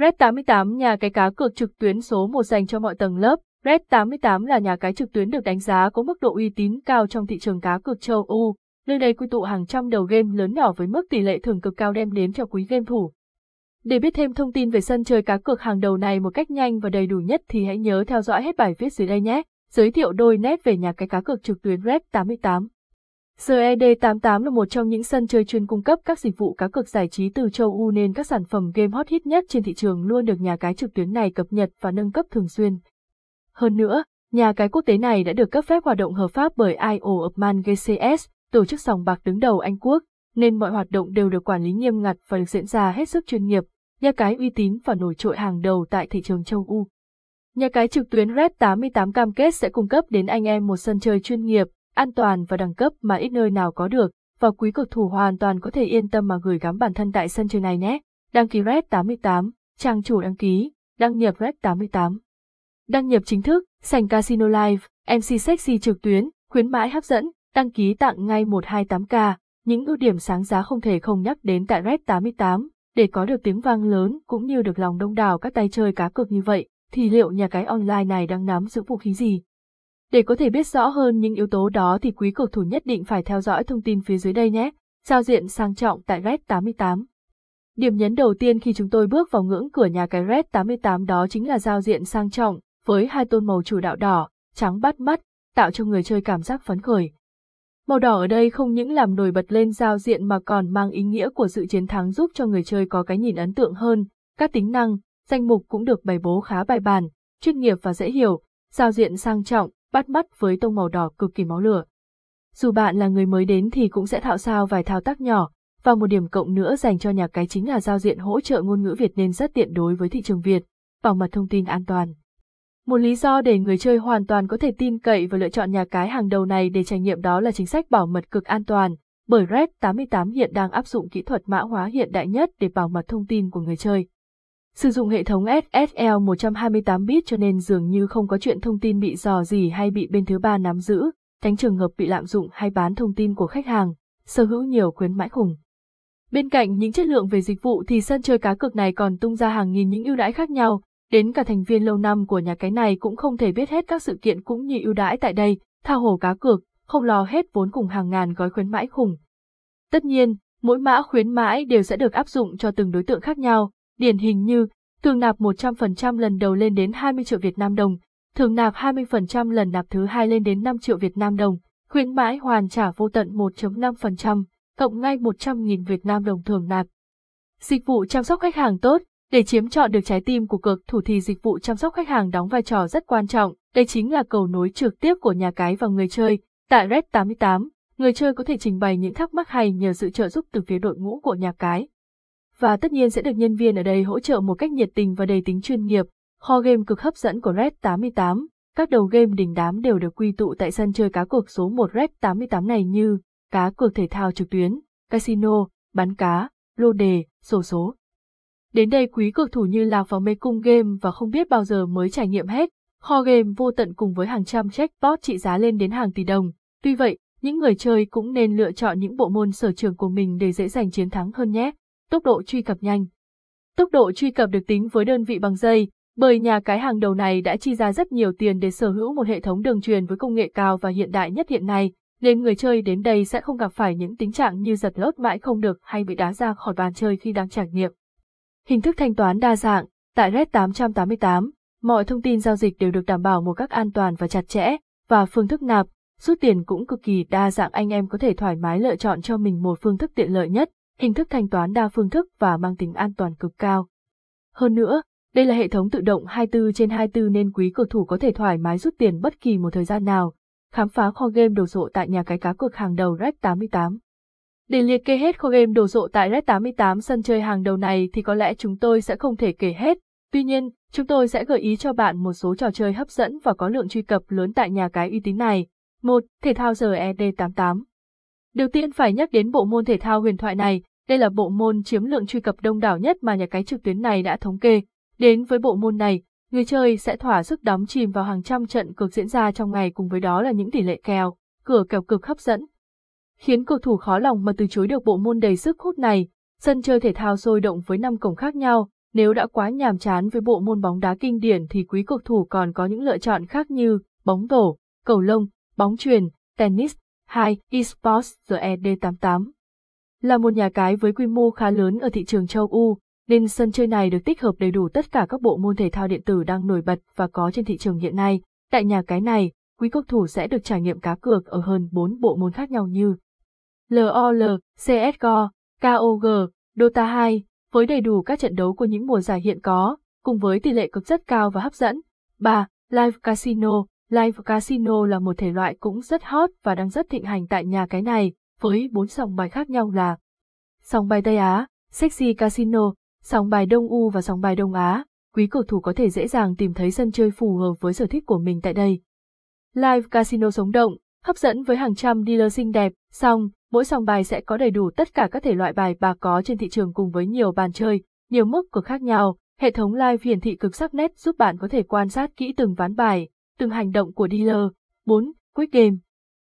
Red 88 nhà cái cá cược trực tuyến số 1 dành cho mọi tầng lớp. Red 88 là nhà cái trực tuyến được đánh giá có mức độ uy tín cao trong thị trường cá cược châu Âu. Nơi đây quy tụ hàng trăm đầu game lớn nhỏ với mức tỷ lệ thưởng cực cao đem đến cho quý game thủ. Để biết thêm thông tin về sân chơi cá cược hàng đầu này một cách nhanh và đầy đủ nhất thì hãy nhớ theo dõi hết bài viết dưới đây nhé. Giới thiệu đôi nét về nhà cái cá cược trực tuyến Red 88. GED88 là một trong những sân chơi chuyên cung cấp các dịch vụ cá cược giải trí từ châu Âu nên các sản phẩm game hot hit nhất trên thị trường luôn được nhà cái trực tuyến này cập nhật và nâng cấp thường xuyên. Hơn nữa, nhà cái quốc tế này đã được cấp phép hoạt động hợp pháp bởi IO of Man GCS, tổ chức sòng bạc đứng đầu Anh Quốc, nên mọi hoạt động đều được quản lý nghiêm ngặt và được diễn ra hết sức chuyên nghiệp, nhà cái uy tín và nổi trội hàng đầu tại thị trường châu Âu. Nhà cái trực tuyến Red 88 cam kết sẽ cung cấp đến anh em một sân chơi chuyên nghiệp, an toàn và đẳng cấp mà ít nơi nào có được, và quý cầu thủ hoàn toàn có thể yên tâm mà gửi gắm bản thân tại sân chơi này nhé. Đăng ký Red 88, trang chủ đăng ký, đăng nhập Red 88. Đăng nhập chính thức, sành Casino Live, MC Sexy trực tuyến, khuyến mãi hấp dẫn, đăng ký tặng ngay 128k, những ưu điểm sáng giá không thể không nhắc đến tại Red 88, để có được tiếng vang lớn cũng như được lòng đông đảo các tay chơi cá cược như vậy, thì liệu nhà cái online này đang nắm giữ vũ khí gì? Để có thể biết rõ hơn những yếu tố đó thì quý cầu thủ nhất định phải theo dõi thông tin phía dưới đây nhé. Giao diện sang trọng tại Red 88. Điểm nhấn đầu tiên khi chúng tôi bước vào ngưỡng cửa nhà cái Red 88 đó chính là giao diện sang trọng, với hai tôn màu chủ đạo đỏ, trắng bắt mắt, tạo cho người chơi cảm giác phấn khởi. Màu đỏ ở đây không những làm nổi bật lên giao diện mà còn mang ý nghĩa của sự chiến thắng giúp cho người chơi có cái nhìn ấn tượng hơn, các tính năng, danh mục cũng được bày bố khá bài bản, chuyên nghiệp và dễ hiểu, giao diện sang trọng, bắt mắt với tông màu đỏ cực kỳ máu lửa. Dù bạn là người mới đến thì cũng sẽ thạo sao vài thao tác nhỏ, và một điểm cộng nữa dành cho nhà cái chính là giao diện hỗ trợ ngôn ngữ Việt nên rất tiện đối với thị trường Việt, bảo mật thông tin an toàn. Một lý do để người chơi hoàn toàn có thể tin cậy và lựa chọn nhà cái hàng đầu này để trải nghiệm đó là chính sách bảo mật cực an toàn, bởi Red 88 hiện đang áp dụng kỹ thuật mã hóa hiện đại nhất để bảo mật thông tin của người chơi. Sử dụng hệ thống SSL 128 bit cho nên dường như không có chuyện thông tin bị dò gì hay bị bên thứ ba nắm giữ, tránh trường hợp bị lạm dụng hay bán thông tin của khách hàng, sở hữu nhiều khuyến mãi khủng. Bên cạnh những chất lượng về dịch vụ thì sân chơi cá cược này còn tung ra hàng nghìn những ưu đãi khác nhau, đến cả thành viên lâu năm của nhà cái này cũng không thể biết hết các sự kiện cũng như ưu đãi tại đây, tha hồ cá cược, không lo hết vốn cùng hàng ngàn gói khuyến mãi khủng. Tất nhiên, mỗi mã khuyến mãi đều sẽ được áp dụng cho từng đối tượng khác nhau, điển hình như thường nạp 100% lần đầu lên đến 20 triệu Việt Nam đồng, thường nạp 20% lần nạp thứ hai lên đến 5 triệu Việt Nam đồng, khuyến mãi hoàn trả vô tận 1.5%, cộng ngay 100.000 Việt Nam đồng thường nạp. Dịch vụ chăm sóc khách hàng tốt, để chiếm chọn được trái tim của cực thủ thì dịch vụ chăm sóc khách hàng đóng vai trò rất quan trọng, đây chính là cầu nối trực tiếp của nhà cái và người chơi. Tại Red 88, người chơi có thể trình bày những thắc mắc hay nhờ sự trợ giúp từ phía đội ngũ của nhà cái. Và tất nhiên sẽ được nhân viên ở đây hỗ trợ một cách nhiệt tình và đầy tính chuyên nghiệp. Kho game cực hấp dẫn của Red 88, các đầu game đình đám đều được quy tụ tại sân chơi cá cược số 1 Red 88 này như cá cược thể thao trực tuyến, casino, bán cá, lô đề, sổ số. Đến đây quý cược thủ như lạc vào mê cung game và không biết bao giờ mới trải nghiệm hết. Kho game vô tận cùng với hàng trăm jackpot trị giá lên đến hàng tỷ đồng. Tuy vậy, những người chơi cũng nên lựa chọn những bộ môn sở trường của mình để dễ giành chiến thắng hơn nhé. Tốc độ truy cập nhanh. Tốc độ truy cập được tính với đơn vị bằng giây, bởi nhà cái hàng đầu này đã chi ra rất nhiều tiền để sở hữu một hệ thống đường truyền với công nghệ cao và hiện đại nhất hiện nay, nên người chơi đến đây sẽ không gặp phải những tình trạng như giật lốt mãi không được hay bị đá ra khỏi bàn chơi khi đang trải nghiệm. Hình thức thanh toán đa dạng, tại Red 888, mọi thông tin giao dịch đều được đảm bảo một cách an toàn và chặt chẽ, và phương thức nạp, rút tiền cũng cực kỳ đa dạng anh em có thể thoải mái lựa chọn cho mình một phương thức tiện lợi nhất, hình thức thanh toán đa phương thức và mang tính an toàn cực cao. Hơn nữa, đây là hệ thống tự động 24 trên 24 nên quý cầu thủ có thể thoải mái rút tiền bất kỳ một thời gian nào. Khám phá kho game đồ sộ tại nhà cái cá cược hàng đầu Red 88. Để liệt kê hết kho game đồ sộ tại Red 88 sân chơi hàng đầu này thì có lẽ chúng tôi sẽ không thể kể hết. Tuy nhiên, chúng tôi sẽ gợi ý cho bạn một số trò chơi hấp dẫn và có lượng truy cập lớn tại nhà cái uy tín này. 1. Thể thao GED88 Đầu tiên phải nhắc đến bộ môn thể thao huyền thoại này, đây là bộ môn chiếm lượng truy cập đông đảo nhất mà nhà cái trực tuyến này đã thống kê. Đến với bộ môn này, người chơi sẽ thỏa sức đắm chìm vào hàng trăm trận cược diễn ra trong ngày cùng với đó là những tỷ lệ kèo, cửa kèo cực hấp dẫn. Khiến cầu thủ khó lòng mà từ chối được bộ môn đầy sức hút này, sân chơi thể thao sôi động với năm cổng khác nhau, Nếu đã quá nhàm chán với bộ môn bóng đá kinh điển thì quý cầu thủ còn có những lựa chọn khác như bóng rổ, cầu lông, bóng truyền, tennis, hai esports RED88. Là một nhà cái với quy mô khá lớn ở thị trường châu Âu, nên sân chơi này được tích hợp đầy đủ tất cả các bộ môn thể thao điện tử đang nổi bật và có trên thị trường hiện nay. Tại nhà cái này, quý cầu thủ sẽ được trải nghiệm cá cược ở hơn 4 bộ môn khác nhau như LOL, CSGO, KOG, Dota 2, với đầy đủ các trận đấu của những mùa giải hiện có, cùng với tỷ lệ cực rất cao và hấp dẫn. 3. Live Casino Live Casino là một thể loại cũng rất hot và đang rất thịnh hành tại nhà cái này, với bốn sòng bài khác nhau là Sòng bài Tây Á, Sexy Casino, sòng bài Đông U và sòng bài Đông Á. Quý cầu thủ có thể dễ dàng tìm thấy sân chơi phù hợp với sở thích của mình tại đây. Live Casino sống động, hấp dẫn với hàng trăm dealer xinh đẹp, song, mỗi sòng bài sẽ có đầy đủ tất cả các thể loại bài bạc có trên thị trường cùng với nhiều bàn chơi, nhiều mức cực khác nhau. Hệ thống live hiển thị cực sắc nét giúp bạn có thể quan sát kỹ từng ván bài, từng hành động của dealer. 4. Quick Game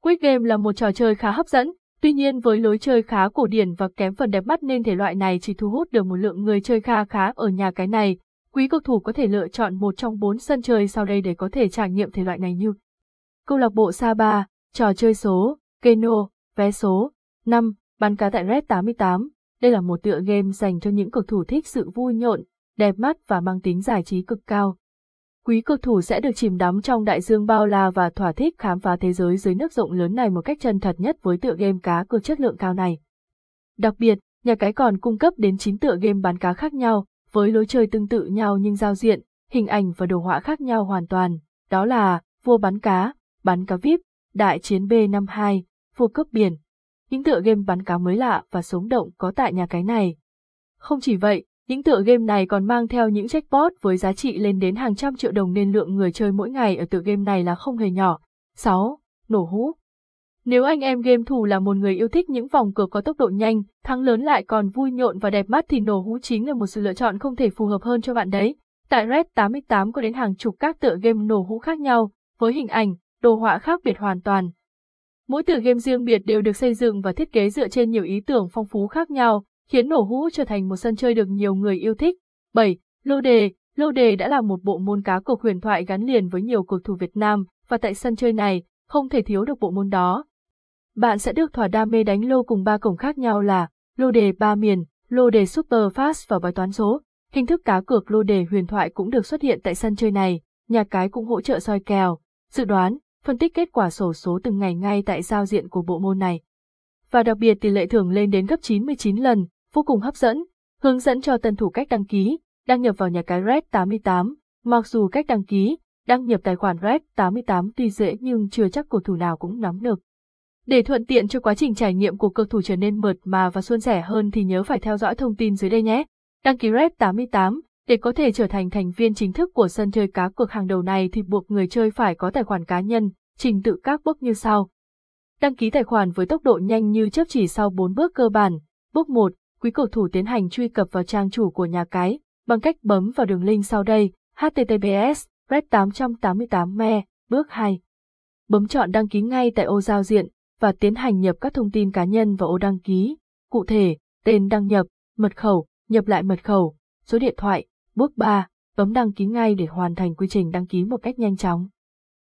Quick Game là một trò chơi khá hấp dẫn, tuy nhiên với lối chơi khá cổ điển và kém phần đẹp mắt nên thể loại này chỉ thu hút được một lượng người chơi kha khá ở nhà cái này. Quý cầu thủ có thể lựa chọn một trong bốn sân chơi sau đây để có thể trải nghiệm thể loại này như Câu lạc bộ Saba, trò chơi số, Keno, vé số. 5. Bắn cá tại Red 88. Đây là một tựa game dành cho những cầu thủ thích sự vui nhộn, đẹp mắt và mang tính giải trí cực cao. Quý cơ thủ sẽ được chìm đắm trong đại dương bao la và thỏa thích khám phá thế giới dưới nước rộng lớn này một cách chân thật nhất với tựa game cá cược chất lượng cao này. Đặc biệt, nhà cái còn cung cấp đến 9 tựa game bán cá khác nhau, với lối chơi tương tự nhau nhưng giao diện, hình ảnh và đồ họa khác nhau hoàn toàn, đó là Vua bắn cá, Bắn cá VIP, Đại chiến B52, Vua cướp biển. Những tựa game bắn cá mới lạ và sống động có tại nhà cái này. Không chỉ vậy, những tựa game này còn mang theo những jackpot với giá trị lên đến hàng trăm triệu đồng nên lượng người chơi mỗi ngày ở tựa game này là không hề nhỏ. 6. Nổ hũ Nếu anh em game thủ là một người yêu thích những vòng cược có tốc độ nhanh, thắng lớn lại còn vui nhộn và đẹp mắt thì nổ hũ chính là một sự lựa chọn không thể phù hợp hơn cho bạn đấy. Tại Red 88 có đến hàng chục các tựa game nổ hũ khác nhau, với hình ảnh, đồ họa khác biệt hoàn toàn. Mỗi tựa game riêng biệt đều được xây dựng và thiết kế dựa trên nhiều ý tưởng phong phú khác nhau, khiến nổ hũ trở thành một sân chơi được nhiều người yêu thích. 7. Lô đề Lô đề đã là một bộ môn cá cược huyền thoại gắn liền với nhiều cầu thủ Việt Nam, và tại sân chơi này, không thể thiếu được bộ môn đó. Bạn sẽ được thỏa đam mê đánh lô cùng ba cổng khác nhau là lô đề ba miền, lô đề super fast và bài toán số. Hình thức cá cược lô đề huyền thoại cũng được xuất hiện tại sân chơi này, nhà cái cũng hỗ trợ soi kèo, dự đoán, phân tích kết quả sổ số từng ngày ngay tại giao diện của bộ môn này. Và đặc biệt tỷ lệ thưởng lên đến gấp 99 lần, vô cùng hấp dẫn, hướng dẫn cho tân thủ cách đăng ký, đăng nhập vào nhà cái Red 88, mặc dù cách đăng ký, đăng nhập tài khoản Red 88 tuy dễ nhưng chưa chắc cầu thủ nào cũng nắm được. Để thuận tiện cho quá trình trải nghiệm của cầu thủ trở nên mượt mà và suôn sẻ hơn thì nhớ phải theo dõi thông tin dưới đây nhé. Đăng ký Red 88 để có thể trở thành thành viên chính thức của sân chơi cá cược hàng đầu này thì buộc người chơi phải có tài khoản cá nhân, trình tự các bước như sau. Đăng ký tài khoản với tốc độ nhanh như chớp chỉ sau 4 bước cơ bản. Bước 1, quý cầu thủ tiến hành truy cập vào trang chủ của nhà cái, bằng cách bấm vào đường link sau đây, https red 888 me bước 2. Bấm chọn đăng ký ngay tại ô giao diện, và tiến hành nhập các thông tin cá nhân vào ô đăng ký, cụ thể, tên đăng nhập, mật khẩu, nhập lại mật khẩu, số điện thoại, Bước 3, bấm đăng ký ngay để hoàn thành quy trình đăng ký một cách nhanh chóng.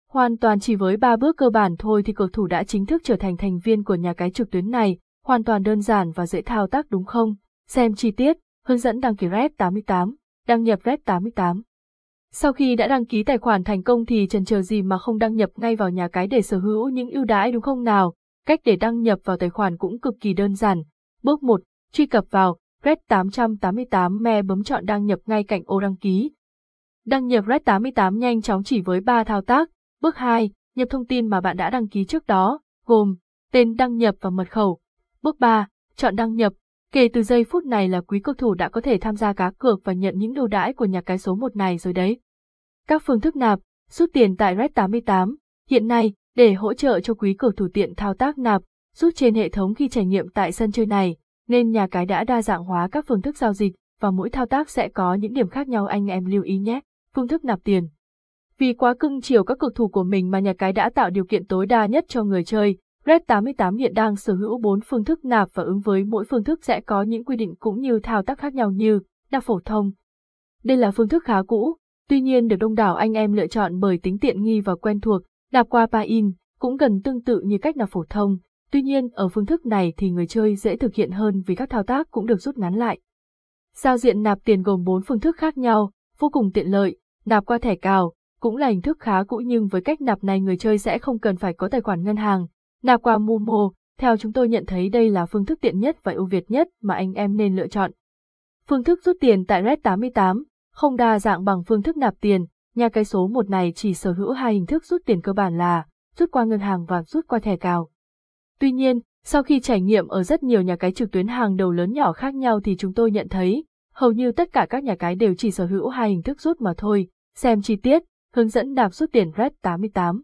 Hoàn toàn chỉ với 3 bước cơ bản thôi thì cầu thủ đã chính thức trở thành thành viên của nhà cái trực tuyến này, hoàn toàn đơn giản và dễ thao tác đúng không? Xem chi tiết, hướng dẫn đăng ký Red 88, đăng nhập Red 88. Sau khi đã đăng ký tài khoản thành công thì chần chờ gì mà không đăng nhập ngay vào nhà cái để sở hữu những ưu đãi đúng không nào? Cách để đăng nhập vào tài khoản cũng cực kỳ đơn giản. Bước 1, truy cập vào Red 888 me bấm chọn đăng nhập ngay cạnh ô đăng ký. Đăng nhập Red 88 nhanh chóng chỉ với 3 thao tác. Bước 2, nhập thông tin mà bạn đã đăng ký trước đó, gồm tên đăng nhập và mật khẩu. Bước 3, chọn đăng nhập. Kể từ giây phút này là quý cầu thủ đã có thể tham gia cá cược và nhận những ưu đãi của nhà cái số 1 này rồi đấy. Các phương thức nạp, rút tiền tại Red 88. Hiện nay, để hỗ trợ cho quý cầu thủ tiện thao tác nạp, rút trên hệ thống khi trải nghiệm tại sân chơi này, nên nhà cái đã đa dạng hóa các phương thức giao dịch và mỗi thao tác sẽ có những điểm khác nhau anh em lưu ý nhé. Phương thức nạp tiền Vì quá cưng chiều các cực thủ của mình mà nhà cái đã tạo điều kiện tối đa nhất cho người chơi, Red 88 hiện đang sở hữu 4 phương thức nạp và ứng với mỗi phương thức sẽ có những quy định cũng như thao tác khác nhau như nạp phổ thông, Đây là phương thức khá cũ, tuy nhiên được đông đảo anh em lựa chọn bởi tính tiện nghi và quen thuộc, nạp qua Pain cũng gần tương tự như cách nạp phổ thông, tuy nhiên ở phương thức này thì người chơi dễ thực hiện hơn vì các thao tác cũng được rút ngắn lại. Giao diện nạp tiền gồm 4 phương thức khác nhau, vô cùng tiện lợi, nạp qua thẻ cào, cũng là hình thức khá cũ nhưng với cách nạp này người chơi sẽ không cần phải có tài khoản ngân hàng. Nạp qua Momo, theo chúng tôi nhận thấy đây là phương thức tiện nhất và ưu việt nhất mà anh em nên lựa chọn. Phương thức rút tiền tại Red 88 không đa dạng bằng phương thức nạp tiền, nhà cái số một này chỉ sở hữu hai hình thức rút tiền cơ bản là rút qua ngân hàng và rút qua thẻ cào. Tuy nhiên, sau khi trải nghiệm ở rất nhiều nhà cái trực tuyến hàng đầu lớn nhỏ khác nhau thì chúng tôi nhận thấy, hầu như tất cả các nhà cái đều chỉ sở hữu hai hình thức rút mà thôi. Xem chi tiết, hướng dẫn nạp rút tiền Red 88.